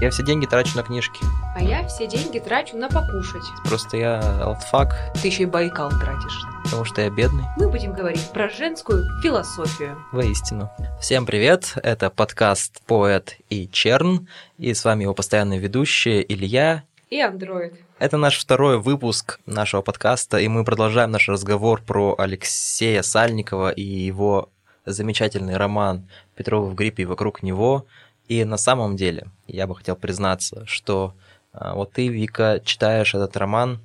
Я все деньги трачу на книжки. А я все деньги трачу на покушать. Просто я алтфак, Ты еще и Байкал тратишь. потому что я бедный. Мы будем говорить про женскую философию. Воистину. Всем привет, это подкаст «Поэт и Черн», и с вами его постоянные ведущие Илья. И андроид. Это наш второй выпуск нашего подкаста, и мы продолжаем наш разговор про Алексея Сальникова и его замечательный роман «Петрова в гриппе и вокруг него». И на самом деле я бы хотел признаться, что а, вот ты, Вика, читаешь этот роман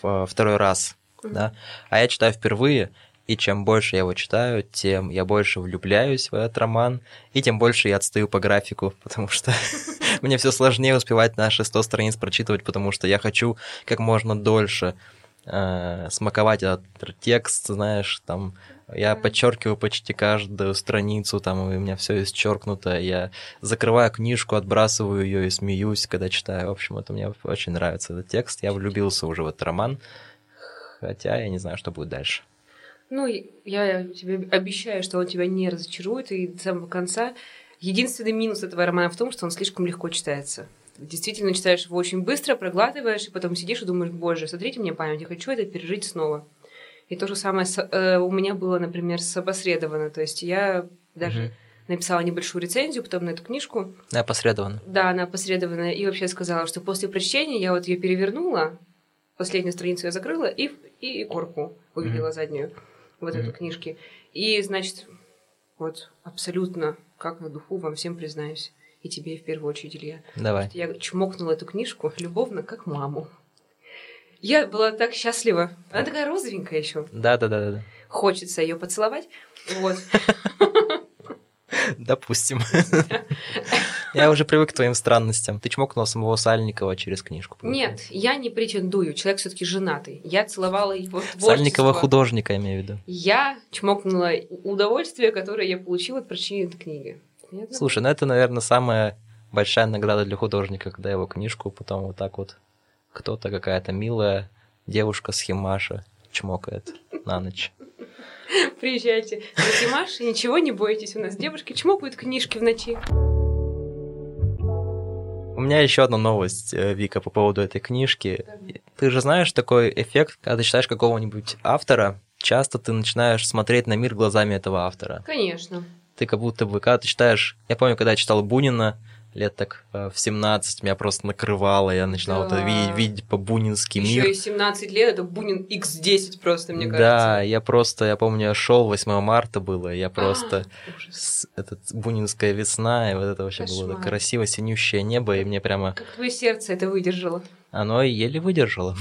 в второй раз, да, а я читаю впервые, и чем больше я его читаю, тем я больше влюбляюсь в этот роман, и тем больше я отстаю по графику, потому что мне все сложнее успевать наши 100 страниц прочитывать, потому что я хочу как можно дольше э, смаковать этот текст, знаешь, там я подчеркиваю почти каждую страницу, там у меня все исчеркнуто, я закрываю книжку, отбрасываю ее и смеюсь, когда читаю. В общем, это мне очень нравится этот текст. Я влюбился уже в этот роман, хотя я не знаю, что будет дальше. Ну, я тебе обещаю, что он тебя не разочарует, и до самого конца. Единственный минус этого романа в том, что он слишком легко читается. Действительно читаешь его очень быстро, проглатываешь, и потом сидишь и думаешь, боже, смотрите мне память, я хочу это пережить снова. И то же самое с, э, у меня было, например, с опосредованно. То есть я даже Мгм. написала небольшую рецензию потом на эту книжку. Да, посредованно. Да, она опосредованная. И вообще сказала, что после прочтения я вот ее перевернула, последнюю страницу я закрыла и, и корку увидела заднюю вот Мгм. этой книжки. И, значит, вот абсолютно как на духу вам всем признаюсь. И тебе в первую очередь, Илья. Давай. Я чмокнула эту книжку любовно, как маму. Я была так счастлива. Она такая розовенькая еще. Да, да, да, да. Хочется ее поцеловать. Вот. Допустим. Я уже привык к твоим странностям. Ты чмокнул самого Сальникова через книжку. Нет, я не претендую. Человек все-таки женатый. Я целовала его творчество. Сальникова художника, я имею в виду. Я чмокнула удовольствие, которое я получила от прочтения этой книги. Слушай, ну это, наверное, самая большая награда для художника, когда его книжку потом вот так вот кто-то, какая-то милая девушка с Химаша чмокает на ночь. Приезжайте на Тимаш, и ничего не бойтесь. У нас девушки чмокают книжки в ночи. У меня еще одна новость, э, Вика, по поводу этой книжки. Ты же знаешь такой эффект, когда ты читаешь какого-нибудь автора, часто ты начинаешь смотреть на мир глазами этого автора. Конечно. Ты как будто бы, когда ты читаешь... Я помню, когда я читал Бунина, лет так э, в 17, меня просто накрывало, я начинал Да. это видеть, видеть по-бунински Еще мир. и 17 лет, это Бунин X10 просто, мне да, кажется. я просто, я помню, я шел 8 марта было, я просто... А, ужас. с- этот бунинская весна, и вот это вообще было Кошмар. так красиво синющее небо, и мне прямо Как твое сердце это выдержало? Оно еле выдержало.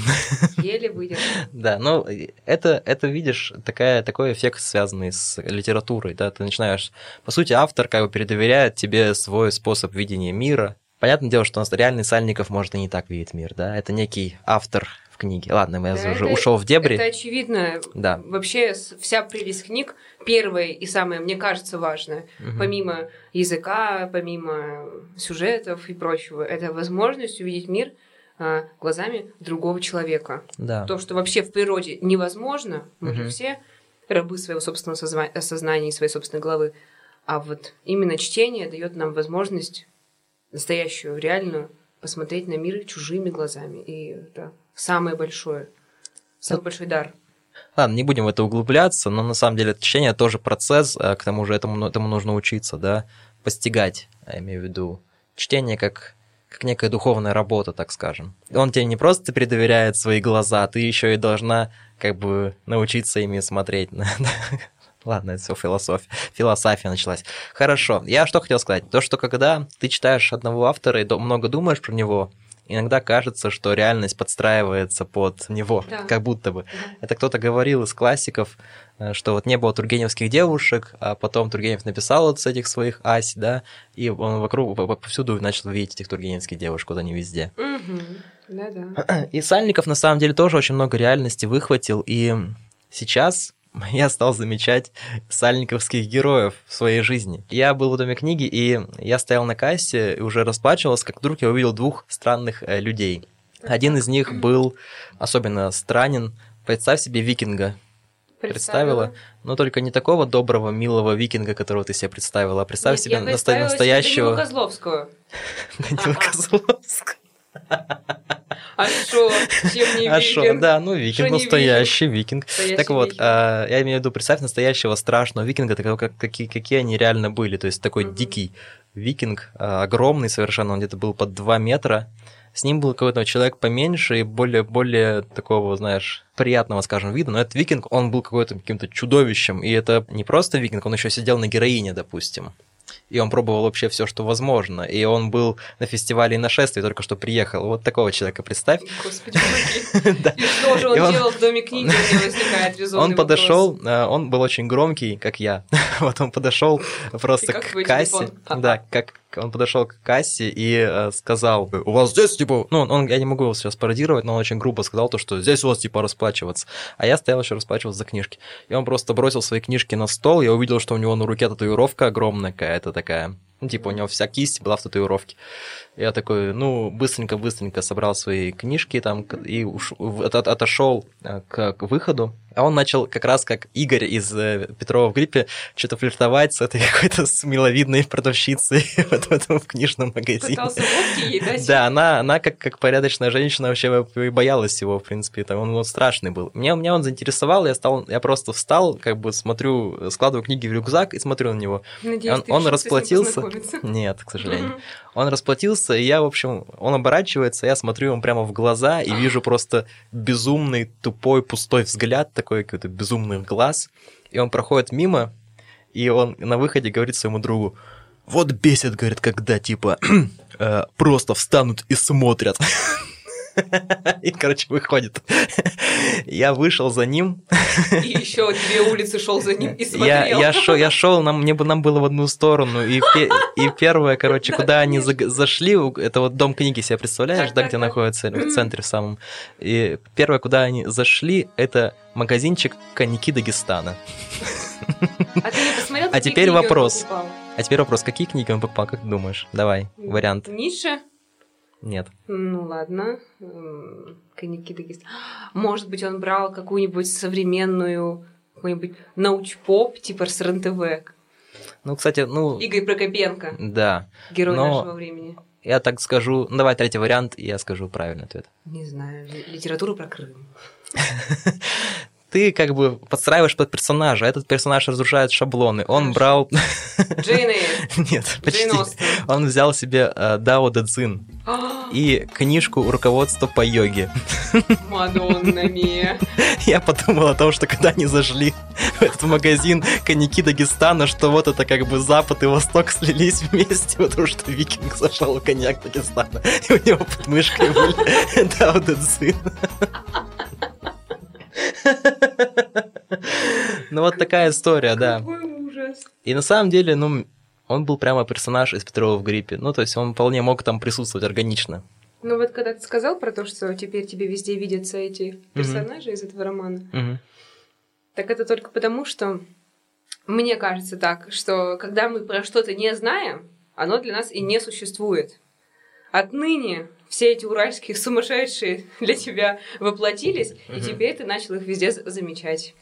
Еле выдержало. Да, ну это, это видишь, такая, такой эффект, связанный с литературой, да, ты начинаешь, по сути, автор как бы передоверяет тебе свой способ видения мира. Понятное дело, что у нас реальный Сальников, может, и не так видит мир, да, это некий автор в книге. Ладно, я Да, уже это- ушел в дебри. Это очевидно. Да. Вообще вся прелесть книг, первое и самое, мне кажется, важное, Мгм. помимо языка, помимо сюжетов и прочего, это возможность увидеть мир а, глазами другого человека. Да. То, что вообще в природе невозможно, мы же Мгм. все рабы своего собственного созва- сознания и своей собственной головы. А вот именно чтение дает нам возможность настоящую, реальную, посмотреть на мир чужими глазами. И это самое большое, самый большой дар. Ладно, не будем в это углубляться, но на самом деле чтение тоже процесс, а к тому же этому, этому нужно учиться, да, постигать, я имею в виду. Чтение как, как некая духовная работа, так скажем. Он тебе не просто предоверяет свои глаза, ты еще и должна как бы научиться ими смотреть. Ладно, это все философия. Философия началась. Хорошо. Я что хотел сказать? То, что когда ты читаешь одного автора и много думаешь про него, иногда кажется, что реальность подстраивается под него, Да. как будто бы. Это кто-то говорил из классиков, э, что вот не было тургеневских девушек, а потом Тургенев написал вот с этих своих ась, да, и он вокруг, по- повсюду начал видеть этих тургеневских девушек, куда они везде. Мгм. Да-да. И Сальников, на самом деле, тоже очень много реальности выхватил, и сейчас я стал замечать сальниковских героев в своей жизни. Я был в доме книги, и я стоял на кассе и уже расплачивался, как вдруг я увидел двух странных э, людей. Один из них был особенно странен. Представь себе викинга. представила. Но только не такого доброго, милого викинга, которого ты себе представила, а представь Нет, себе наста- представила настоящего... Данилу Козловскую. Данила Козловского. А что? Чем не А викинг? да, ну викинг, настоящий викинг. Так вот, а, я имею в виду, представь настоящего страшного викинга, какие, они реально были. То есть такой дикий викинг, а, огромный совершенно, он где-то был под 2 метра. С ним был какой-то человек поменьше и более, более такого, знаешь, приятного, скажем, вида. Но этот викинг, он был какой-то каким-то чудовищем. И это не просто викинг, он еще сидел на героине, допустим. И он пробовал вообще все, что возможно. И он был на фестивале нашествий, только что приехал. Вот такого человека представь. Господи. И что же он И делал в доме книги, него возникает резонный Он подошел, э, он был очень громкий, как я. Вот он подошел просто И к кассе. Да, как он подошел к кассе и э, сказал, у вас здесь, типа, ну, он, я не могу его сейчас пародировать, но он очень грубо сказал то, что здесь у вас, типа, расплачиваться. А я стоял еще расплачиваться за книжки. И он просто бросил свои книжки на стол, я увидел, что у него на руке татуировка огромная какая-то такая. Ну, типа, у него вся кисть была в татуировке. Я такой, ну, быстренько-быстренько собрал свои книжки там и уш- от- от- отошел э, к, к выходу. А он начал как раз как Игорь из э, Петрова в гриппе что-то флиртовать с этой какой-то с миловидной продавщицей в этом, в книжном магазине. Ей дать. Да, она, она как, как порядочная женщина вообще боялась его, в принципе, там он, он страшный был. Меня, меня он заинтересовал, я стал, я просто встал, как бы смотрю, складываю книги в рюкзак и смотрю на него. Надеюсь, Он- расплатился. Нет, к сожалению. Он расплатился, и я, в общем, он оборачивается, я смотрю ему прямо в глаза и вижу просто безумный, тупой, пустой взгляд, такой какой-то безумный глаз. И он проходит мимо, и он на выходе говорит своему другу, вот бесит, говорит, когда, типа, э, просто встанут и смотрят. И, короче, выходит. Я вышел за ним. И еще две улицы шел за ним и смотрел. Я, я, шел, я шел, нам, мне бы нам было в одну сторону. И, и первое, короче, Да, куда они зашли, это вот дом книги себе представляешь, да, где находится, в центре самом. И первое, куда они зашли, это магазинчик коньяки Дагестана. А ты не посмотрел, А теперь вопрос. А теперь вопрос, какие книги он покупал, как думаешь? Давай, вариант. Ницше? Нет. Ну ладно. Коньяки Дагестан. Может быть, он брал какую-нибудь современную какой-нибудь науч-поп, типа с РЕН-ТВ. Ну, кстати, ну, Игорь Прокопенко, да. герой Но- нашего времени. Я так скажу. Ну, давай третий вариант, и я скажу правильный ответ. Не знаю, ли- литературу про Крым. Ты как бы подстраиваешь под персонажа, а этот персонаж разрушает шаблоны. Он Хорошо. брал... Джейн Нет, почти. Он взял себе э, Дао Дэ Цзин А, и книжку руководства по йоге. Мадонна Мия. Я подумал о том, что когда они зашли в этот магазин коньяки Дагестана, что вот это как бы Запад и Восток слились вместе, потому что викинг зашел в коньяк Дагестана, и у него под мышкой были Дао Дэ Цзин. Ну вот такая история, да. И на самом деле, ну, он был прямо персонаж из Петрова в гриппе. Ну, то есть он вполне мог там присутствовать органично. Ну вот когда ты сказал про то, что теперь тебе везде видятся эти персонажи из этого романа, так это только потому, что мне кажется так, что когда мы про что-то не знаем, оно для нас и не существует. Отныне все эти уральские сумасшедшие для тебя воплотились, и теперь ты начал их везде за- замечать.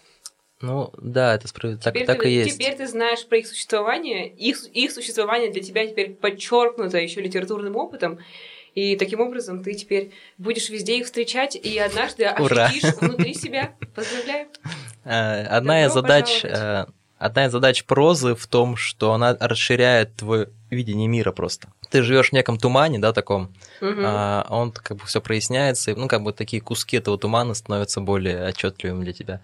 Ну, да, это справедливо. Так, Теперь, так ты, и есть. теперь ты знаешь про их существование, их, их существование для тебя теперь подчеркнуто еще литературным опытом, и таким образом ты теперь будешь везде их встречать, и однажды Ура. ощутишь внутри себя. Поздравляю. Э, Одна из задач, одна из задач прозы в том, что она расширяет твое видение мира просто. Ты живешь в неком тумане, да, таком, Мгм. а он как бы все проясняется, и, ну, как бы такие куски этого тумана становятся более отчетливыми для тебя.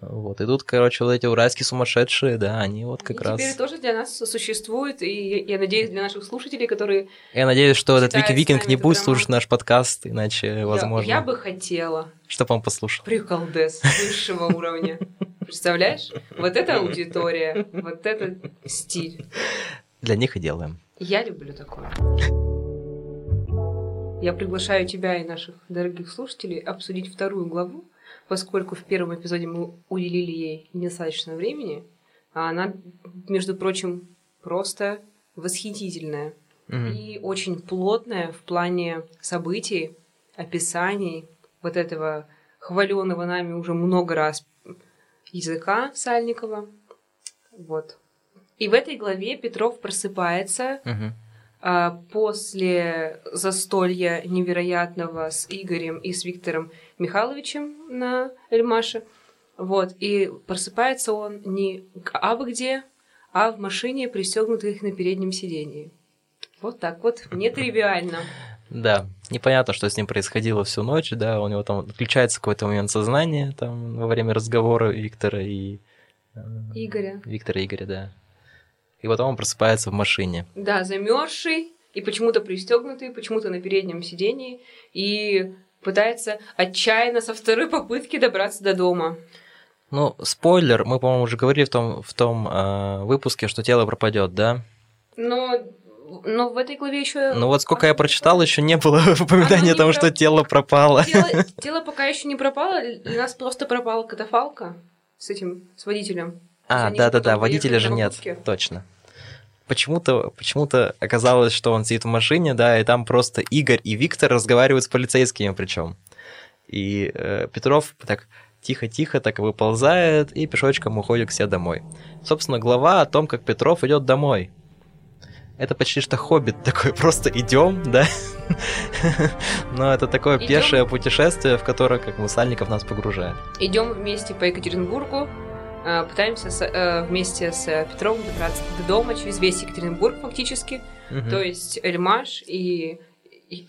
Вот. И тут, короче, вот эти уральские сумасшедшие, да, они вот как и раз... теперь тоже для нас существует, и я надеюсь, для наших слушателей, которые... Я надеюсь, что этот Вики Викинг не этот будет слушать наш подкаст, иначе, Я- возможно, Я, бы хотела чтобы он послушал. приколдес высшего уровня. Представляешь? Вот это аудитория, вот это стиль. Для них и делаем. Я люблю такое. Я приглашаю тебя и наших дорогих слушателей обсудить вторую главу, поскольку в первом эпизоде мы уделили ей недостаточно времени, а она, между прочим, просто восхитительная Мгм. и очень плотная в плане событий, описаний вот этого хваленого нами уже много раз языка Сальникова. Вот. И в этой главе Петров просыпается Мгм. А, после застолья невероятного с Игорем и с Виктором Михайловичем на Эльмаше. Вот. И просыпается он не а вы где, а в машине, пристегнутых на переднем сидении. Вот так вот, нетривиально. Да, непонятно, что с ним происходило всю ночь, да, у него там отключается какой-то момент сознания там во время разговора Виктора и... э, Игоря. Виктора и Игоря, да. И потом он просыпается в машине. Да, замерзший и почему-то пристегнутый, почему-то на переднем сидении и пытается отчаянно со второй попытки добраться до дома. Ну, спойлер, мы, по-моему, уже говорили в том, в том э, выпуске, что тело пропадет, да? Но, но в этой главе еще. Ну вот сколько я прочитал, еще не было упоминания о том, про- что тело пропало. Тело, тело пока еще не пропало, у нас просто пропала катафалка с этим, с водителем. А, да-да-да, водителя же нет, точно. Почему-то почему оказалось, что он сидит в машине, да, и там просто Игорь и Виктор разговаривают с полицейскими причем. И э, Петров так тихо-тихо так выползает и пешочком уходит к себе домой. Собственно, глава о том, как Петров идет домой. Это почти что хоббит такой, просто идем, да? Но это такое Идём. пешее путешествие, в которое, как мы, Сальников нас погружает. Идем вместе по Екатеринбургу, пытаемся с- э, вместе с э, Петровым добраться до дома через весь Екатеринбург фактически. Мгм. То есть Эльмаш и...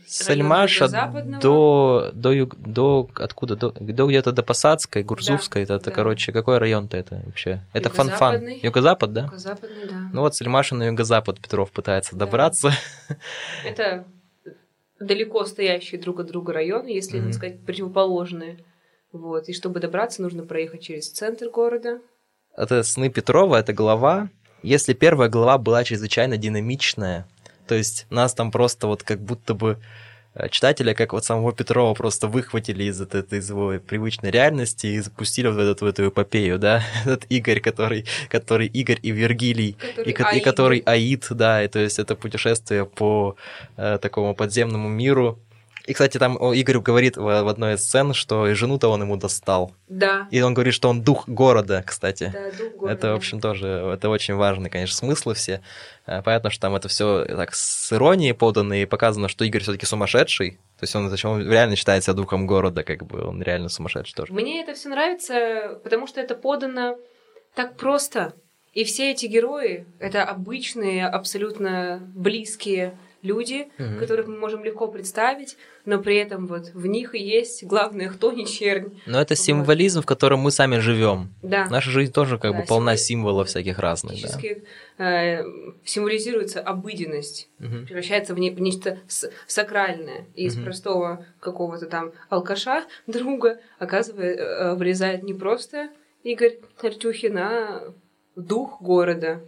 С Юго-Западного. до, до, юг- до, откуда, до, до где-то до Посадской, Гурзувской, это, это, да. короче, какой район-то это вообще? Это Фанфан. Юго-запад, да? Юго-Западный, да. Ну вот с Альмаша на юго-запад Петров пытается Да. добраться. Это далеко стоящие друг от друга районы, если не сказать противоположные. Вот. И чтобы добраться, нужно проехать через центр города. Это «Сны Петрова», это глава. Если первая глава была чрезвычайно динамичная, то есть нас там просто вот как будто бы э, читателя, как вот самого Петрова, просто выхватили из, этой, из его привычной реальности и запустили вот в, эту, в эту эпопею, да, этот Игорь, который, который Игорь и Вергилий, Который и, ко- и Аид. который Аид, да, и то есть это путешествие по э, такому подземному миру. И, кстати, там Игорь говорит в, одной из сцен, что и жену-то он ему достал. Да. И он говорит, что он дух города, кстати. Да, дух города. Это, в общем, тоже, это очень важные, конечно, смыслы все. Э, Понятно, что там это все так с иронией подано и показано, что Игорь все-таки сумасшедший. То есть он, зачем он реально считает себя духом города, как бы он реально сумасшедший тоже. Мне это все нравится, потому что это подано так просто. И все эти герои — это обычные, абсолютно близкие люди, Мгм. которых мы можем легко представить, но при этом вот в них и есть главное, кто не чернь. Но это Вот. символизм, в котором мы сами живем. Да. Наша жизнь тоже как Да, бы полна символ- символов всяких разных. Да. Э, символизируется обыденность, Мгм. превращается в, не- в нечто с- сакральное. И из Мгм. простого какого-то там алкаша, друга, оказывается, э, вылезает не просто Игорь Артюхин, а дух города.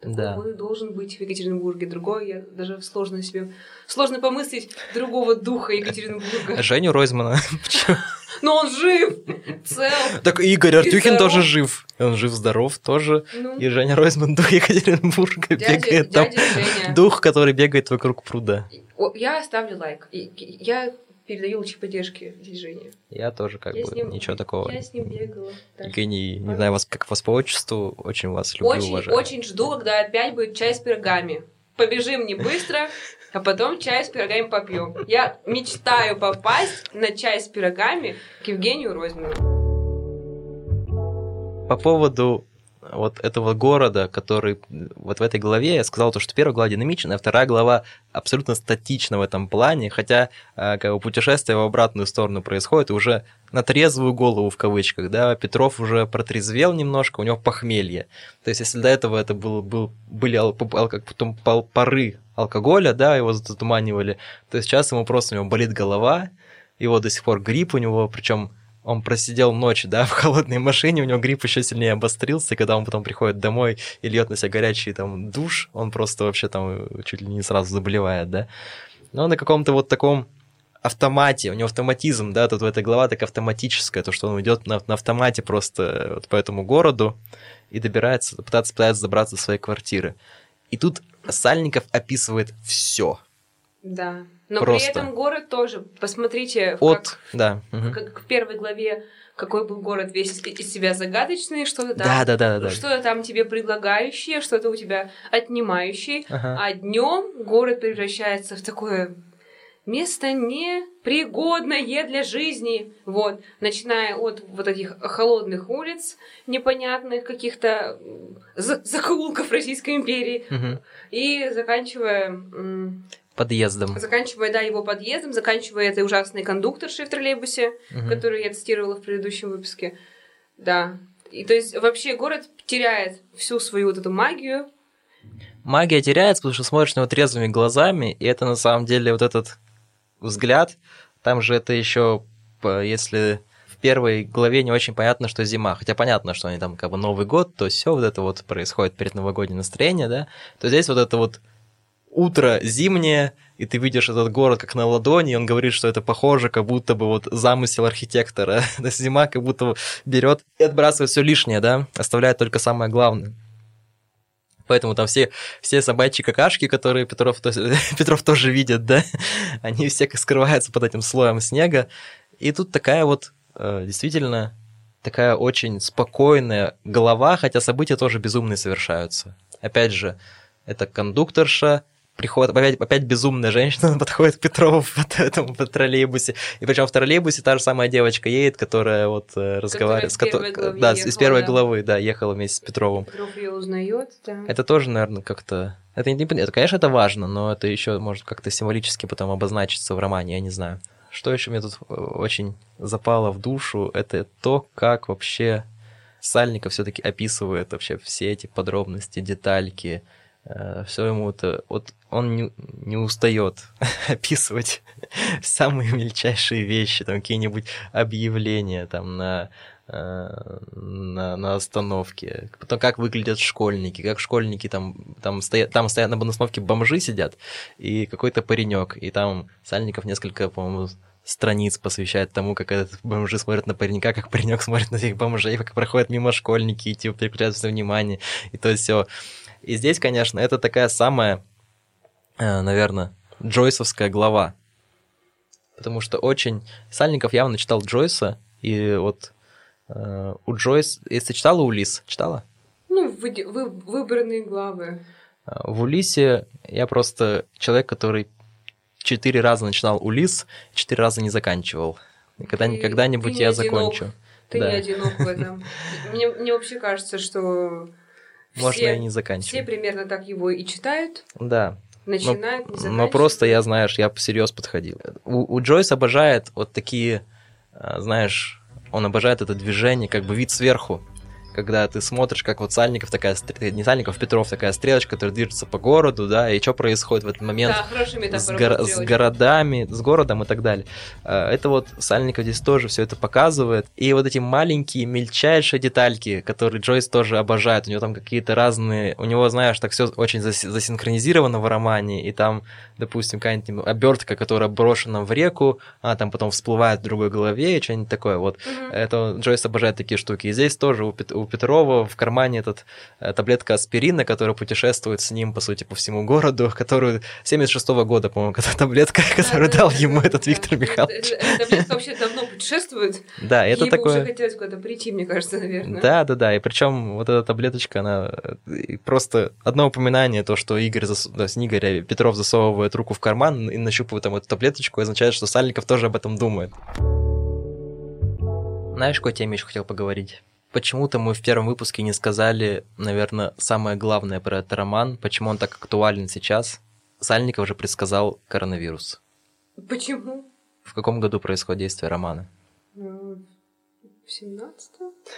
Такой Да. и должен быть в Екатеринбурге. Другой, я даже сложно себе... Сложно помыслить другого духа Екатеринбурга. Женю Ройзмана. Почему? Но он жив! Цел! Так Игорь Артюхин тоже жив. Он жив-здоров тоже. Ну, И Женя Ройзман, дух Екатеринбурга, дядя, бегает там. Женя. Дух, который бегает вокруг пруда. Я ставлю лайк. Я передаю лучи поддержки Жене. Я тоже как Я бы ним- ничего такого. Я с ним бегала. Так. Евгений, не знаю вас, как вас по отчеству, очень вас люблю, Очень, уважаю. очень жду, когда опять будет чай с пирогами. Побежим не быстро, а потом чай с пирогами попьем. Я мечтаю попасть на чай с пирогами к Евгению Ройзману. По поводу вот этого города, который вот в этой главе, я сказал то, что первая глава динамичная, а вторая глава абсолютно статична в этом плане, хотя э, как бы путешествие в обратную сторону происходит и уже на трезвую голову в кавычках, да, Петров уже протрезвел немножко, у него похмелье. То есть если до этого это был, был, были ал- ал- потом пары алкоголя, да, его затуманивали, то сейчас ему просто у него болит голова, его до сих пор грипп у него, причем он просидел ночь, да, в холодной машине, у него грипп еще сильнее обострился, и когда он потом приходит домой и льет на себя горячий там душ, он просто вообще там чуть ли не сразу заболевает, да. Но на каком-то вот таком автомате, у него автоматизм, да, тут в этой глава так автоматическая, то, что он идет на, на автомате просто вот по этому городу и добирается, пытается, пытается добраться до своей квартиры. И тут Сальников описывает все. Да. Но Просто. при этом город тоже, посмотрите, От, как, да. мгм. как в первой главе, какой был город весь из, себя загадочный, что-то там, Да, да, да, да. что-то там тебе предлагающее, что-то у тебя отнимающее, Ага. а днем город превращается в такое место непригодное для жизни. Вот, начиная от вот этих холодных улиц, непонятных каких-то закоулков Российской империи, Мгм. и заканчивая Подъездом. Заканчивая, да, его подъездом, заканчивая этой ужасной кондукторшей в троллейбусе, Мгм. которую я цитировала в предыдущем выпуске. Да. И то есть вообще город теряет всю свою вот эту магию. Магия теряется, потому что смотришь на него трезвыми глазами, и это на самом деле вот этот взгляд, там же это еще, если в первой главе не очень понятно, что зима, хотя понятно, что они там как бы Новый год, то все вот это вот происходит перед новогоднее настроение, да, то здесь вот это вот утро зимнее, и ты видишь этот город как на ладони, и он говорит, что это похоже, как будто бы вот замысел архитектора. Зима как будто берет и отбрасывает все лишнее, да, оставляет только самое главное. Поэтому там все, все собачьи какашки, которые Петров, то- Петров тоже видит, да, они все скрываются под этим слоем снега. И тут такая вот э, действительно такая очень спокойная голова, хотя события тоже безумные совершаются. Опять же, это кондукторша, приходит опять, опять безумная женщина подходит к Петрову в вот этому по троллейбусе. И причем в троллейбусе та же самая девочка едет, которая вот э, разговаривает в с кото- первой главе Да, с- из ехала, первой да. главы, да, ехала вместе с Петровым. Петров ее узнает, да. Это тоже, наверное, как-то... Это, не, это, конечно, это важно, но это еще может как-то символически потом обозначиться в романе, я не знаю. Что еще мне тут э, очень запало в душу, это то, как вообще Сальников все-таки описывает вообще все эти подробности, детальки. Все ему это... Вот он не, не устает описывать самые мельчайшие вещи, там какие-нибудь объявления там на э, на, на остановке. Потом как выглядят школьники, как школьники там, там, стоят, там стоят на остановке бомжи сидят, и какой-то паренек, и там Сальников несколько, по-моему, страниц посвящает тому, как этот бомжи смотрят на паренька, как паренек смотрит на этих бомжей, как проходят мимо школьники, и типа переключают все внимание, и то все. И здесь, конечно, это такая самая, э, наверное, Джойсовская глава. Потому что очень... Сальников явно читал Джойса, и вот э, у Джойс... Если читала Улис, читала? Ну, вы- вы- выбранные главы. А, В Улисе я просто человек, который четыре раза начинал Улис, четыре раза не заканчивал. И когда, Ты- когда-нибудь ты я одинок. закончу. Ты Да. не одинок в этом. Мне, мне вообще кажется, что Можно все, и не все заканчивать. примерно так его и читают, Да. Но, начинают, не но просто я, знаешь, я всерьез подходил. У, у Джойс обожает вот такие, а, знаешь, он обожает это движение, как бы вид сверху. Когда ты смотришь, как вот Сальников такая, стр- не Сальников, Петров такая стрелочка, которая движется по городу, да, и что происходит в этот момент Да, с, горо- с городами, с городом и так далее. А, Это вот Сальников здесь тоже все это показывает. И вот эти маленькие, мельчайшие детальки, которые Джойс тоже обожает. У него там какие-то разные... У него, знаешь, так все очень зас- засинхронизировано в романе. И там, допустим, какая-нибудь обертка, которая брошена в реку, а там потом всплывает в другой голове и что-нибудь такое. Вот Мгм. это Джойс обожает такие штуки. И здесь тоже у, у Петрова в кармане этот э, таблетка аспирина, которая путешествует с ним, по сути, по всему городу, которую 76 года, по-моему, эта таблетка, которую Да, дал да, ему да, этот да. Виктор Это- Михайлович. Эта таблетка вообще давно путешествует. Да, это бы уже такое... хотелось куда-то прийти, мне кажется, наверное. Да, да, да. И причем вот эта таблеточка, она э, просто одно упоминание, то, что Игорь, зас- то есть не Игорь, а Петров засовывает руку в карман и нащупывает там эту таблеточку, означает, что Сальников тоже об этом думает. Знаешь, какой теме еще хотел поговорить? Почему-то мы в первом выпуске не сказали, наверное, самое главное про этот роман, почему он так актуален сейчас. Сальников уже предсказал коронавирус. Почему? В каком году происходит действие романа? В 17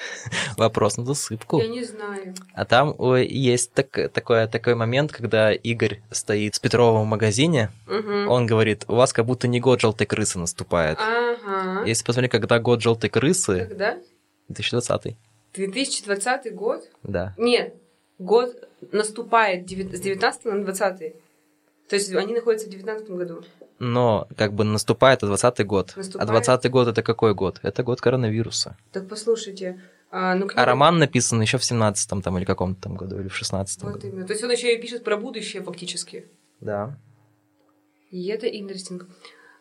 Вопрос на засыпку. Я не знаю. А там ой, есть так- такой, такой момент, когда Игорь стоит с Петровым в магазине, Мгм. он говорит, у вас как будто не год желтой крысы наступает. Ага. Если посмотреть, когда год желтой крысы, Когда? 2020, 2020 год? да. Нет, год наступает с 19 на 20. То есть они находятся в 19 году. Но как бы наступает 20 год. Наступает. А 20 год это какой год? Это год коронавируса. Так послушайте. А, ну, А роман написан еще в 17 там или каком-то там году, или в 16 Вот году. именно. То есть он еще и пишет про будущее фактически. Да. И это интересно.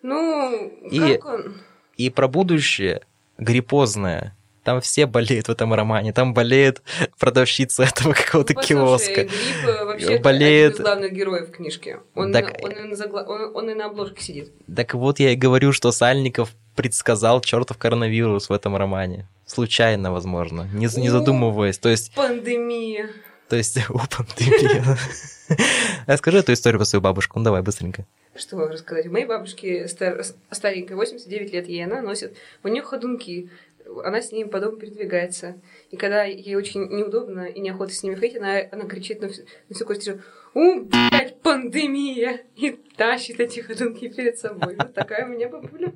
Ну, И- как он? И про будущее гриппозное. Там все болеют в этом романе. Там болеет продавщица этого какого-то Послушай, киоска. Гриб э, вообще Болеет- один из главных героев книжки. Он, Так- он, и на загла- он- он и на обложке сидит. Так вот я и говорю, что Сальников предсказал чертов коронавирус в этом романе. Случайно, возможно, не, не задумываясь. То есть, Пандемия. то есть, о, пандемия. Расскажи эту историю про свою бабушку. Ну давай, быстренько. Что рассказать? У моей бабушки стар- старенькая, 89 лет, ей она носит. У нее ходунки. Она с ними по дому передвигается. И когда ей очень неудобно и неохота с ними ходить, она, она кричит на всю, на всю квартиру «У, блядь, пандемия!» И тащит эти ходунки перед собой. Вот такая у меня бабуля.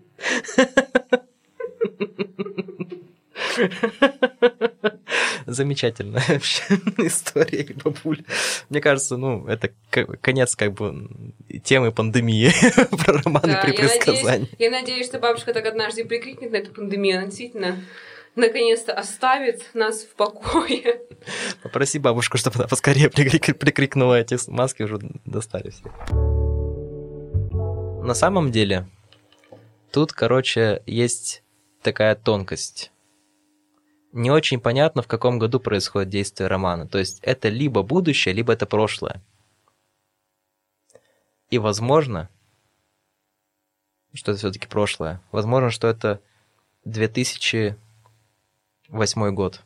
Замечательная вообще история и бабуль. Мне кажется, ну, это конец как бы темы пандемии про романы Да, при предсказании. я надеюсь, что бабушка так однажды прикрикнет на эту пандемию. Она действительно наконец-то оставит нас в покое. Попроси бабушку, чтобы она поскорее прикрик- прикрикнула, эти маски уже достали все. На самом деле, тут, короче, есть такая тонкость. Не очень понятно, в каком году происходит действие романа. То есть это либо будущее, либо это прошлое. И возможно, что это все-таки прошлое. Возможно, что это 2008 год.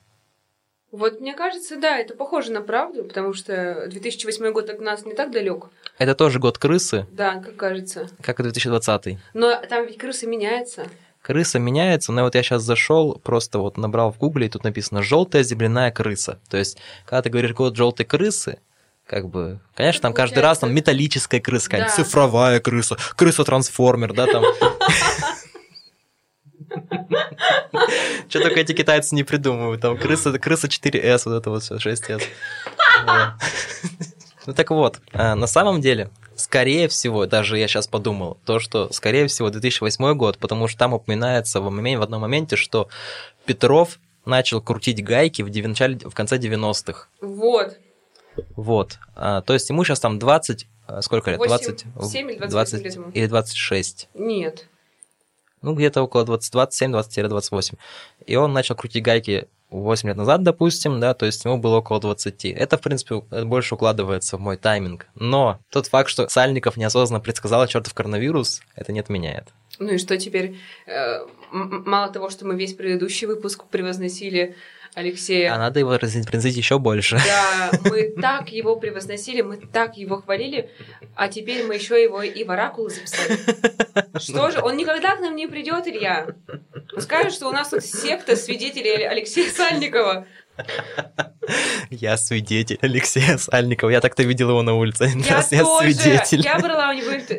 Вот мне кажется, да, это похоже на правду, потому что 2008 год от нас не так далек. Это тоже год крысы, Да, как кажется. как и 2020. Но там ведь крыса меняется. Крыса меняется, но вот я сейчас зашел, просто вот набрал в гугле, и тут написано желтая земляная крыса. То есть, когда ты говоришь год желтой крысы, как бы, конечно, там каждый раз там металлическая крыса, какая-нибудь Да. цифровая крыса, крыса-трансформер, да, там. Что только эти китайцы не придумывают. Там крыса, крыса 4S, вот это вот все, 6S. Вот. Ну так вот, а, на самом деле, скорее всего, даже я сейчас подумал, то, что, скорее всего, 2008 год, потому что там упоминается в, момен- в одном моменте, что Петров начал крутить гайки в, начале, в конце 90-х. Вот. Вот. А, то есть ему сейчас там 20... а, Сколько лет? 8, 20, 7 или 28 20 лет ему. или 26. Нет. Ну, где-то около 20, 27-28. И он начал крутить гайки 8 лет назад, допустим, да, то есть ему было около 20. Это, в принципе, больше укладывается в мой тайминг. Но тот факт, что Сальников неосознанно предсказал чертов коронавирус, это не отменяет. Ну и что теперь? Э, мало того, что мы весь предыдущий выпуск превозносили Алексея. А надо его превозносить еще больше. Да, мы так его превозносили, мы так его хвалили, а теперь мы еще его и в оракулы записали. Что же, он никогда к нам не придет, Илья. Он скажет, что у нас тут секта свидетелей Алексея Сальникова. Я свидетель Алексея Сальникова. Я так-то видел его на улице. Я я тоже. свидетель. Я брала у него э,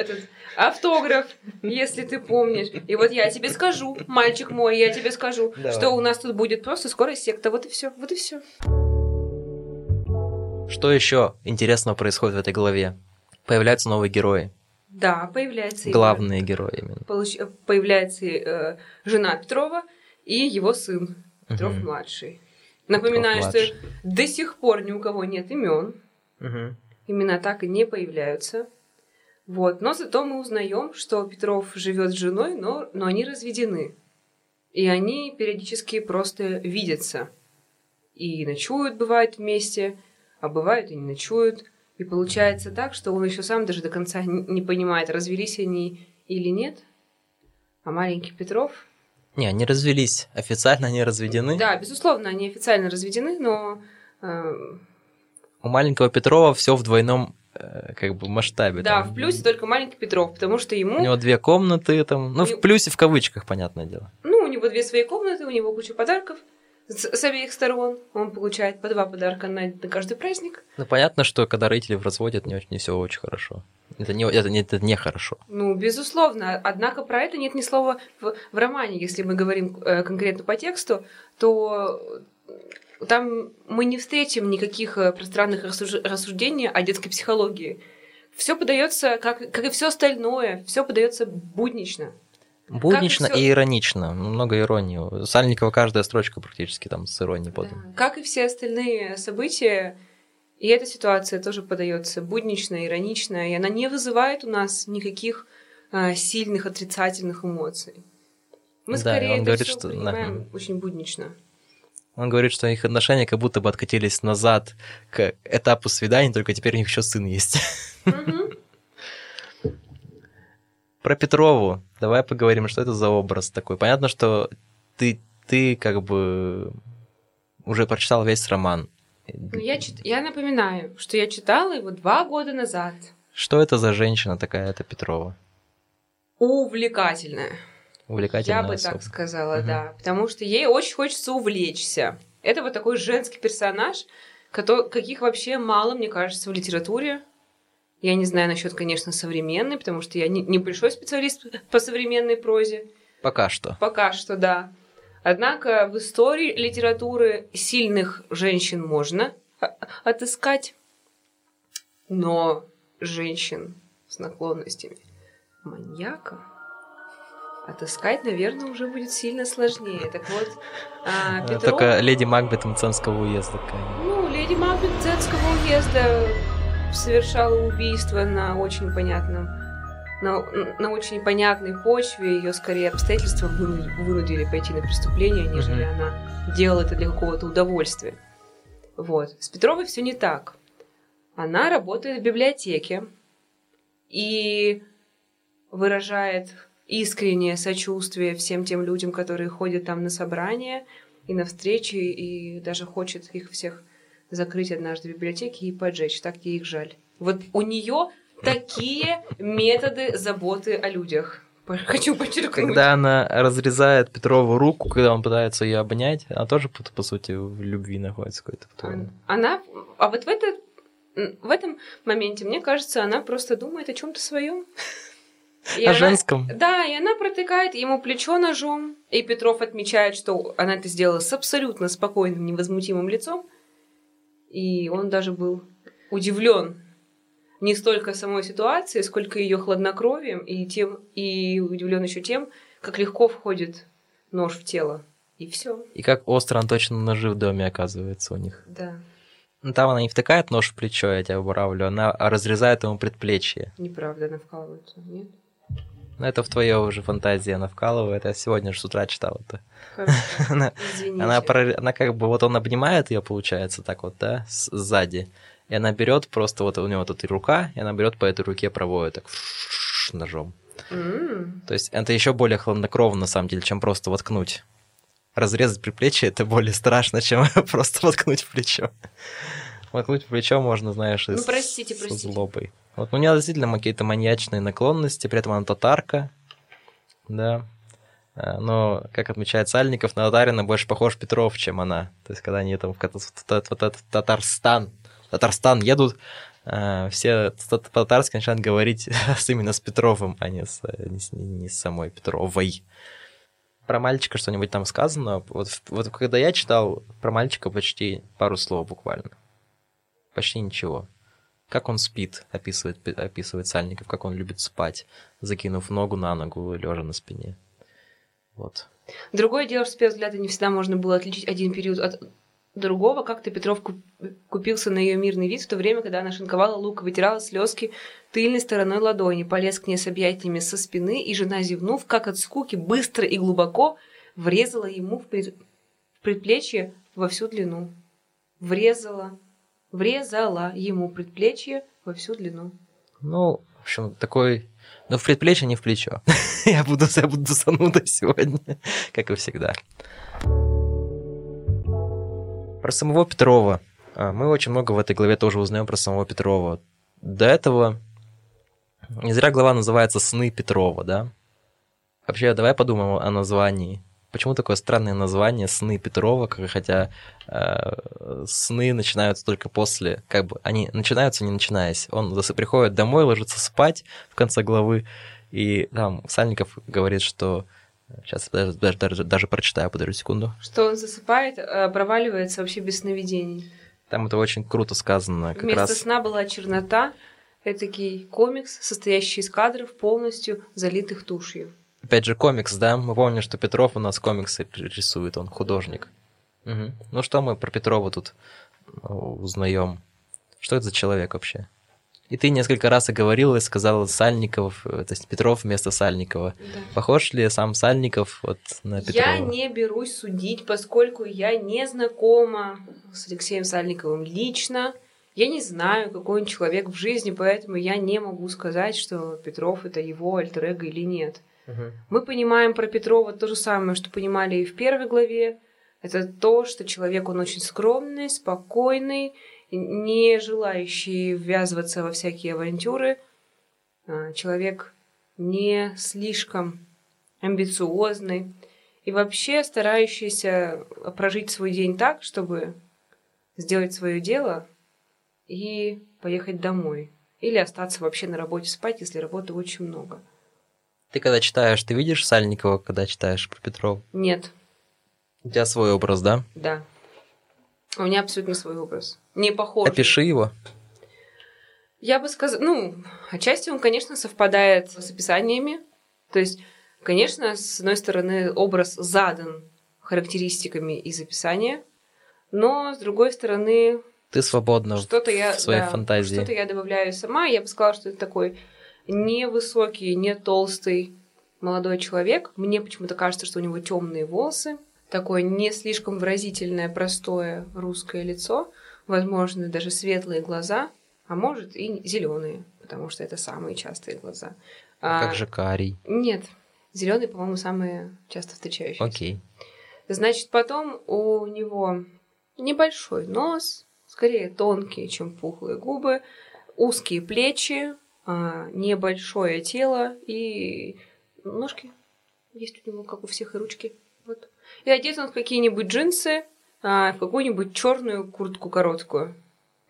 этот автограф, если ты помнишь. И вот я тебе скажу, мальчик мой, я тебе скажу, Давай. что у нас тут будет просто скоро секта. Вот и все, вот и все. Что еще интересного происходит в этой главе? Появляются новые герои. Да, появляется и- Главные герои именно. получ- э, появляется э, жена Петрова и его сын Петров Мгм. младший. Напоминаю, Петров что до сих пор ни у кого нет имен. Мгм. Имена так и не появляются. Вот. Но зато мы узнаем, что Петров живет с женой, но, но они разведены. И они периодически просто видятся. И ночуют, бывает, вместе, а бывают и не ночуют. И получается так, что он еще сам даже до конца не понимает, развелись они или нет. А маленький Петров... Не, они развелись. Официально они разведены. Да, безусловно, они официально разведены, но... э, У маленького Петрова все в двойном как бы масштабе. да, там. в плюсе только маленький Петров, потому что ему... У него две комнаты там. Ну, У в плюсе в кавычках, понятное дело. Ну, у него две свои комнаты, у него куча подарков с, с обеих сторон. Он получает по два подарка на, на каждый праздник. Ну, понятно, что когда родители в разводе, это не, очень- не все очень хорошо. Это не, это, не, это не хорошо. Ну, безусловно. Однако про это нет ни слова в, в романе. Если мы говорим э, конкретно по тексту, то там мы не встретим никаких э, пространных рассуж- рассуждений о детской психологии. Все подается, как, как и все остальное, все подается буднично. Буднично всё- и иронично. Много иронии. У Сальникова каждая строчка практически там с иронией подана. Да. Как и все остальные события, И эта ситуация тоже подается буднично, иронично, и она не вызывает у нас никаких а, сильных отрицательных эмоций. Мы Да, скорее он это говорит, что- да. принимаем очень буднично. Он говорит, что их отношения как будто бы откатились назад к этапу свидания, только теперь у них еще сын есть. Про Петрову давай поговорим, что это за образ такой. Понятно, что ты, ты как бы уже прочитал весь роман. Ну, я, чит- я напоминаю, что я читала его два года назад. Что это за женщина такая, эта Петрова? Увлекательная. Увлекательная Я бы особа. так сказала, Мгм. да. Потому что ей очень хочется увлечься. Это вот такой женский персонаж, каких вообще мало, мне кажется, в литературе. Я не знаю насчет, конечно, современной, потому что я не, не большой специалист по современной прозе. Пока что. Пока что, да. Однако в истории литературы сильных женщин можно отыскать, но женщин с наклонностями маньяка отыскать, наверное, уже будет сильно сложнее. Так вот, а, Э, Петров- Только леди Макбет Мценского уезда. какая-нибудь. ну, леди Макбет Дзенского уезда совершала убийство на очень понятном на, на очень понятной почве. Ее скорее обстоятельства выну- вынудили пойти на преступление, нежели Мгм. она делала это для какого-то удовольствия. Вот. С Петровой все не так. Она работает в библиотеке и выражает искреннее сочувствие всем тем людям, которые ходят там на собрания и на встречи, и даже хочет их всех закрыть однажды в библиотеке и поджечь. Так ей их жаль. Вот у нее такие методы заботы о людях. Хочу подчеркнуть. Когда она разрезает Петрову руку, когда он пытается ее обнять, она тоже, по, по сути, в любви находится какой-то. том. Она, а вот в, это, в этом моменте, мне кажется, она просто думает о чем-то своем. О женском. Да, и она протыкает ему плечо ножом. И Петров отмечает, что она это сделала с абсолютно спокойным, невозмутимым лицом. И он даже был удивлен не столько самой ситуации, сколько ее хладнокровием, и тем, и удивлен еще тем, как легко входит нож в тело. И все. И как остро он точно ножи в доме оказывается у них. Да, Ну, там она не втыкает нож в плечо, я тебя выравливаю, она разрезает ему предплечье. неправда, она вкалывается, нет? Но это в твоей уже фантазии она вкалывает, я сегодня же с утра читал это. Она, извините. она, прор- она как бы, вот он обнимает ее, получается, так вот, да, с- сзади. И она берет просто, вот у него тут и рука, и она берет по этой руке проводит так ножом. М, То есть это еще более хладнокровно, на самом деле, чем просто воткнуть. Разрезать предплечье это более страшно, чем просто воткнуть в плечо. Воткнуть в плечо можно, знаешь, Ну, с- простите, с простите. злобой. Вот у нее действительно какие-то маньячные наклонности, при этом она татарка, да. А, Но, как отмечает Сальников, на татарина больше похож Петров, чем она. То есть, когда они там в Татарстан, Татарстан едут, а, все т- по-татарски начинают говорить именно с Петровым, а не с, не с, самой Петровой. Про мальчика что-нибудь там сказано? Вот, вот когда я читал про мальчика почти пару слов буквально. Почти ничего. Как он спит, описывает, описывает Сальников, как он любит спать, закинув ногу на ногу, лежа на спине. Вот. Другое дело, что с первого взгляда не всегда можно было отличить один период от другого. Как-то Петров куп- купился на ее мирный вид в то время, когда она шинковала лук, вытирала слезки тыльной стороной ладони, полез к ней с объятиями со спины, и жена, зевнув, как от скуки, быстро и глубоко врезала ему в, пред- в предплечье во всю длину. Врезала, врезала ему предплечье во всю длину. Ну, в общем, такой... Ну, в предплечье, не в плечо. я, буду, я буду зануда сегодня, как и всегда. Про самого Петрова. А, Мы очень много в этой главе тоже узнаем про самого Петрова. До этого не зря глава называется «Сны Петрова», да? Вообще, давай подумаем о названии. Почему такое странное название «Сны Петрова», хотя э, сны начинаются только после, как бы, они начинаются не начинаясь. Он приходит домой, ложится спать в конце главы, и там Сальников говорит, что... Сейчас даже, даже, даже, даже прочитаю, подожди секунду. Что он засыпает, а проваливается вообще без сновидений. Там это очень круто сказано. Как Вместо раз... сна была чернота, этакий комикс, состоящий из кадров, полностью залитых тушью. Опять же, комикс, да? Мы помним, что Петров у нас комиксы рисует, он художник. Мгм. Ну что мы про Петрова тут э, узнаем? Что это за человек вообще? И ты несколько раз оговорил и сказал Сальников, э, то есть Петров вместо Сальникова. Да. Похож ли сам Сальников вот на Петрова? Я не берусь судить, поскольку я не знакома с Алексеем Сальниковым лично. Я не знаю, какой он человек в жизни, поэтому я не могу сказать, что Петров это его альтер или нет. Мгм. Мы понимаем про Петрова то же самое, что понимали и в первой главе. Это то, что человек, он очень скромный, спокойный, не желающий ввязываться во всякие авантюры. А, Человек не слишком амбициозный и вообще старающийся прожить свой день так, чтобы сделать свое дело и поехать домой. Или остаться вообще на работе спать, если работы очень много. Ты когда читаешь, ты видишь Сальникова, когда читаешь про Петрова? Нет, У тебя свой образ, да? Да. У меня абсолютно свой образ. Не похож. Опиши его. Я бы сказала, ну, отчасти он, конечно, совпадает с описаниями. То есть, конечно, с одной стороны, образ задан характеристиками из описания, но с другой стороны, Ты свободна в что-то я, в своей да, фантазии. что-то я добавляю сама. Я бы сказала, что это такой невысокий, не толстый молодой человек. Мне почему-то кажется, что у него темные волосы, такое не слишком выразительное, простое русское лицо, возможно, даже светлые глаза, а может и зеленые, потому что это самые частые глаза. А А, Как же Карий? Нет, зеленые, по-моему, самые часто встречающиеся. Окей. Значит, потом у него небольшой нос, скорее тонкие, чем пухлые губы, узкие плечи, а, небольшое тело и ножки. Есть у него, как у всех, и ручки. Вот. И одет он в какие-нибудь джинсы, а, в какую-нибудь черную куртку короткую.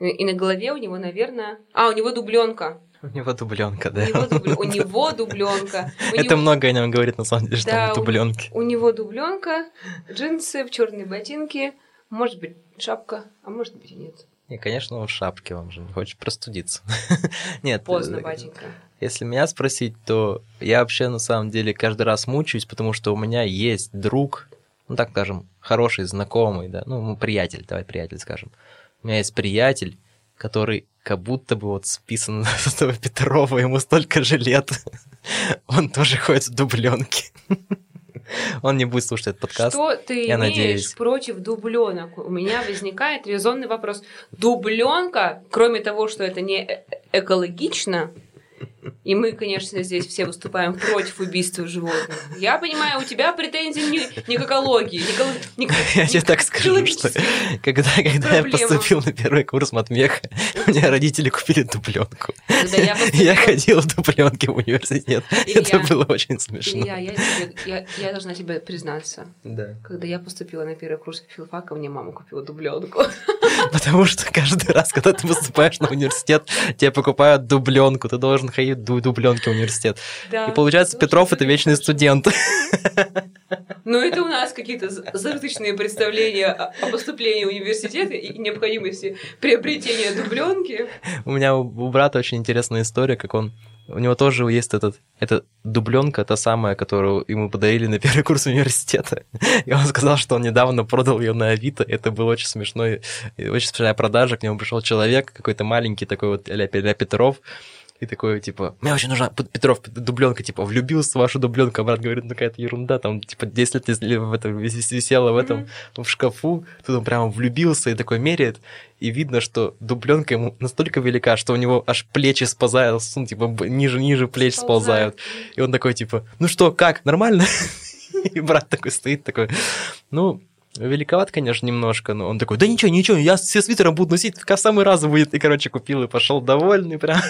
И на голове у него, наверное... А, у него дубленка. У него дубленка, У да? него, дубл- у него дубленка. У Это него- много о нем говорит, на самом деле, что Да, он у- дубленки. У него дубленка, джинсы, в черные ботинки, может быть, шапка, а может быть и нет. Не, конечно, он в шапке, он же не хочет простудиться. Нет, Поздно, э, батенька. Если меня спросить, то я вообще на самом деле каждый раз мучаюсь, потому что у меня есть друг, ну так скажем, хороший, знакомый, да, ну приятель, давай приятель скажем. У меня есть приятель, который как будто бы вот списан с этого Петрова, ему столько же лет. Он тоже ходит в дубленке. Он не будет слушать этот подкаст. Что ты я имеешь надеюсь. против дубленок? У меня возникает резонный вопрос. Дубленка, кроме того, что это не э- экологично, и мы, конечно, здесь все выступаем против убийства животных. Я понимаю, у тебя претензии не, не к экологии, не к, не Я тебе так скажу, что когда, когда я поступил на первый курс матмеха, мне родители купили дубленку. Я Я ходил в дубленке в университет. Илья, Это было очень смешно. Илья, я, тебе- я, я должна тебе признаться. Да. Когда я поступила на первый курс филфака, мне мама купила дубленку. Потому что каждый раз, когда ты поступаешь на университет, тебе покупают дубленку, ты должен дубленке в университет. Да. И получается, Слушай, Петров это вечный студент. Ну, это у нас какие-то з- зажиточные представления о поступлении в университет и необходимости приобретения дубленки. У меня у брата очень интересная история, как он... У него тоже есть этот, эта дубленка, та самая, которую ему подарили на первый курс университета. И он сказал, что он недавно продал ее на Авито. Это было очень смешной, очень смешная продажа. К нему пришел человек, какой-то маленький такой вот а-ля Петров, и такой, типа, мне очень нужна Петров, дубленка, типа, влюбился в вашу дубленку. А брат говорит, ну какая-то ерунда, там, типа, 10 лет в этом вис- висела в этом, в шкафу, тут он прямо влюбился и такой меряет, и видно, что дубленка ему настолько велика, что у него аж плечи сползают, ну, типа, б- ниже-ниже плеч сползают. И он такой, типа, ну что, как, нормально? И брат такой стоит, такой, ну, великоват, конечно, немножко, но он такой, да ничего, ничего, я все свитером буду носить, в самый раз будет. И, короче, купил и пошел довольный прям.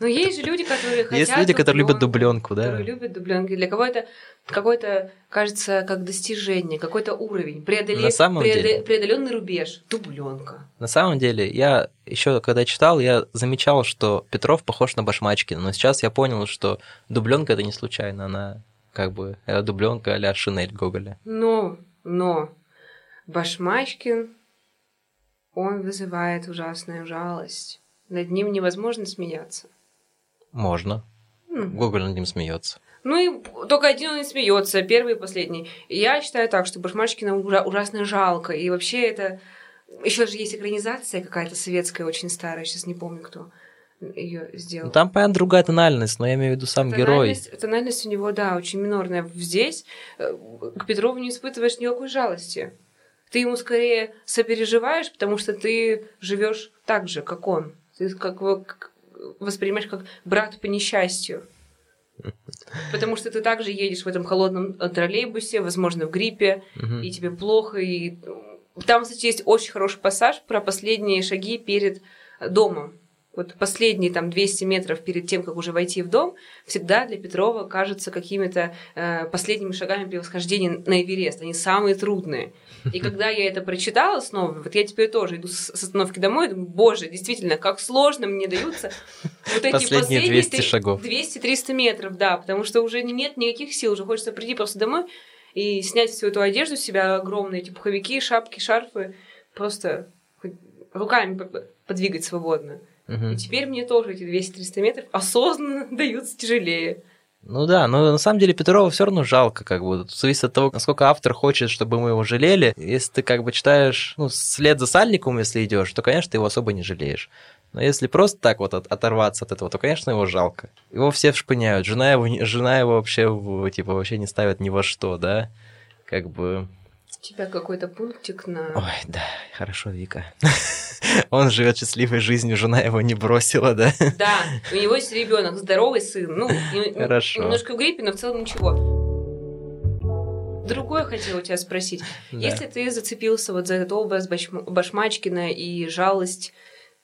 Но есть же люди, которые хотят Есть люди, которые любят дубленку, да. Которые любят дубленки. Для кого это какое-то, кажется, как достижение, какой-то уровень, преодоле... На самом преодо- деле. преодоленный рубеж. Дубленка. На самом деле, я еще когда читал, я замечал, что Петров похож на Башмачкина, но сейчас я понял, что дубленка это не случайно, она как бы это дубленка а Шинель Гоголя. Но, но Башмачкин, он вызывает ужасную жалость. Над ним невозможно смеяться. Можно. М. Гоголь над ним смеется. Ну и только один он и смеется, первый и последний. Я считаю так, что Башмачкина ужа- ужасно жалко. И вообще это Еще же есть экранизация какая-то советская, очень старая, сейчас не помню кто ее сделал. Ну, там, понятно, другая тональность, но я имею в виду сам герой. Тональность, тональность у него, да, очень минорная. Здесь э, к Петрову не испытываешь никакой жалости. Ты ему скорее сопереживаешь, потому что ты живешь так же, как он. Ты как воспринимаешь как брат по несчастью. Потому что ты также едешь в этом холодном троллейбусе, возможно, в гриппе, и тебе плохо, и там, кстати, есть очень хороший пассаж про последние шаги перед домом. Вот последние там 200 метров перед тем, как уже войти в дом, всегда для Петрова кажутся какими-то э, последними шагами при восхождении на Эверест. Они самые трудные. И когда я это прочитала снова, вот я теперь тоже иду с с остановки домой, думаю, боже, действительно, как сложно мне даются вот эти Последние последние 200 три- шагов. 200-300 метров, да, потому что уже не- нет никаких сил, уже хочется прийти просто домой и снять всю эту одежду с себя, огромные эти пуховики, шапки, шарфы, просто руками по- подвигать свободно. Мгм. И теперь мне тоже эти 200-300 метров осознанно даются тяжелее. Ну да, но на самом деле Петрова все равно жалко, как бы. Тут зависит от того, насколько автор хочет, чтобы мы его жалели. Если ты как бы читаешь, ну, след за Сальниковым, если идешь, то, конечно, ты его особо не жалеешь. Но если просто так вот от- оторваться от этого, то, конечно, его жалко. Его все вшпыняют. Жена его, жена его вообще, типа, вообще не ставит ни во что, да? Как бы... Тебя какой-то пунктик на... Ой, да, хорошо, Вика. Он живет счастливой жизнью, жена его не бросила, да? Да, у него есть ребенок, здоровый сын. Ну, Хорошо. немножко в гриппе, но в целом ничего. Другое хотела у тебя спросить. Да. Если ты зацепился вот за этот образ Башм- Башмачкина и жалость,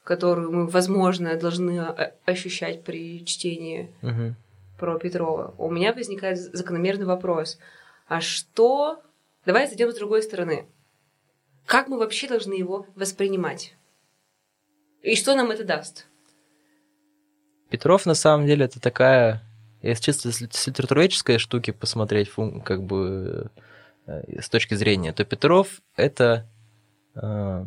которую мы, возможно, должны ощущать при чтении Мгм. про Петрова, у меня возникает закономерный вопрос. А что... Давай зайдем с другой стороны. Как мы вообще должны его воспринимать? И что нам это даст? Петров, на самом деле, это такая, если чисто с литературоведческой штуки посмотреть, как бы э, с точки зрения, то Петров это э,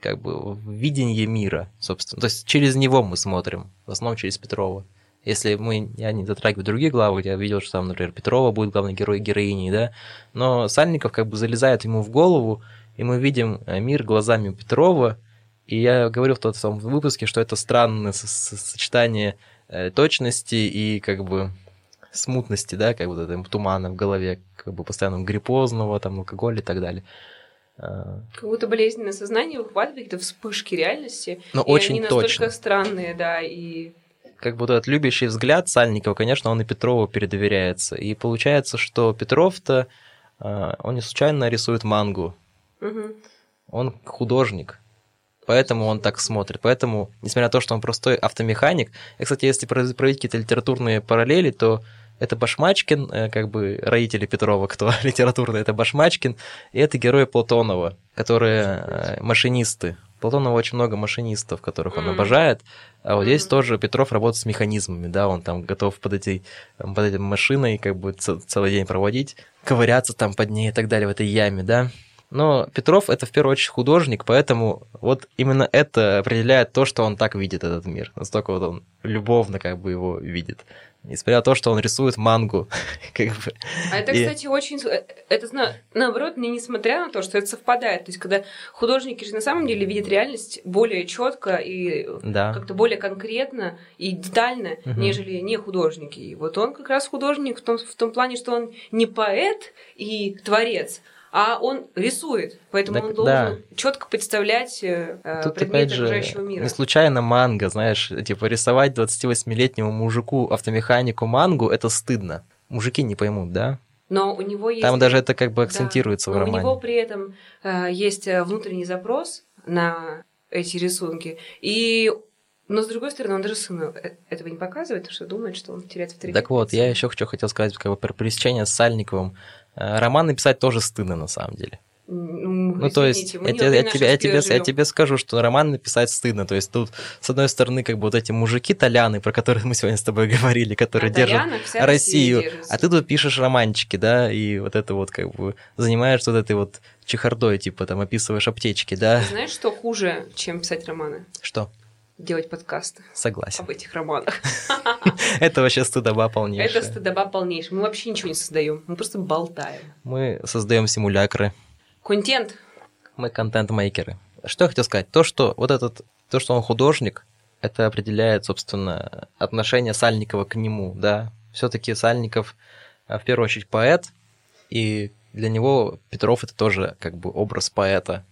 как бы видение мира, собственно. То есть через него мы смотрим, в основном через Петрова. Если мы, я не затрагиваю другие главы, я видел, что там, например, Петрова будет главный герой героиней, да, но Сальников как бы залезает ему в голову, и мы видим э, мир глазами Петрова, и я говорил в тот самом выпуске, что это странное со- со- сочетание э, точности и как бы смутности, да, как вот этого тумана в голове, как бы постоянно гриппозного, там, алкоголя и так далее. А, Как будто болезненное сознание выхватывает какие-то вспышки реальности. Но и очень они настолько точно. странные, да, и... Как бы этот любящий взгляд Сальникова, конечно, он и Петрову передоверяется. И получается, что Петров-то, а, он не случайно рисует мангу, он художник. Поэтому он так смотрит. Поэтому, несмотря на то, что он простой автомеханик, и, кстати, если проводить какие-то литературные параллели, то это Башмачкин, э, как бы родители Петрова, кто литературный, это Башмачкин, и это герои Платонова, которые э, машинисты. Платонова очень много машинистов, которых он Мгм. обожает, а вот здесь Мгм. тоже Петров работает с механизмами, да, он там готов под, этой, под этой машиной как бы целый день проводить, ковыряться там под ней и так далее в этой яме, да. Но Петров это в первую очередь художник, поэтому вот именно это определяет то, что он так видит этот мир. Настолько вот он любовно как бы его видит. Несмотря на то, что он рисует мангу. как бы. А это, И- кстати, очень... э, Это, зна- наоборот, не несмотря на то, что это совпадает. То есть, когда художники же на самом деле видят реальность более четко и Да. как-то более конкретно и детально, Мгм. нежели не художники. И вот он как раз художник в том, в том плане, что он не поэт и творец, а он рисует. Поэтому Так, он да. должен четко представлять э, Тут предметы же окружающего мира. не случайно манга, знаешь, типа рисовать 28-летнему мужику автомеханику мангу это стыдно. Мужики не поймут, да? Но у него есть... Там даже это как бы Да, акцентируется в но романе. У него при этом э, есть э, внутренний запрос на эти рисунки. И но с другой стороны, он даже сыну э- этого не показывает, потому что думает, что он теряет авторитет. Так вот, я еще что хотел сказать как бы, про пересечение с Сальниковым. Э, Роман написать тоже стыдно на самом деле. Ну, Ну, то есть, я, тебе, в я, нашем тебе, я, стиле тебе, я живем. тебе скажу, что роман написать стыдно. То есть тут, с одной стороны, как бы вот эти мужики толяны, про которых мы сегодня с тобой говорили, которые На держат Россию, держится. а ты тут пишешь романчики, да, и вот это вот как бы занимаешься вот этой вот чехардой, типа там описываешь аптечки, да. Ты знаешь, что хуже, чем писать романы? Что? Делать подкасты Согласен. об этих романах. Это вообще стыдоба полнейшая. Это стыдоба полнейшая. Мы вообще ничего не создаем. Мы просто болтаем. Мы создаем симулякры, Контент. мы контент-мейкеры. что я хотел сказать? То, что вот этот, то, что он художник, это определяет, собственно, отношение Сальникова к нему, да. Все-таки Сальников в первую очередь поэт, и для него Петров это тоже как бы образ поэта.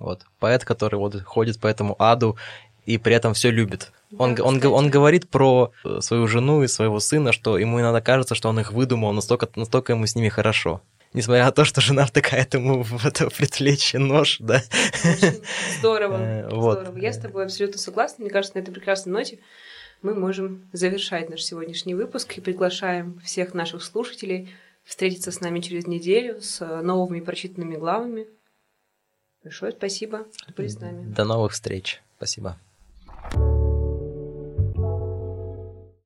Вот. Поэт, который вот ходит по этому аду и при этом все любит. Он, да, он, он говорит про э, свою жену и своего сына, что ему иногда кажется, что он их выдумал, настолько, настолько ему с ними хорошо. Несмотря на то, что жена втыкает ему в это предплечье нож, да. Очень здорово. Э, вот. здорово. Я с тобой абсолютно согласна. Мне кажется, на этой прекрасной ноте мы можем завершать наш сегодняшний выпуск и приглашаем всех наших слушателей встретиться с нами через неделю с новыми прочитанными главами. Большое спасибо, что были с нами. До новых встреч. Спасибо. you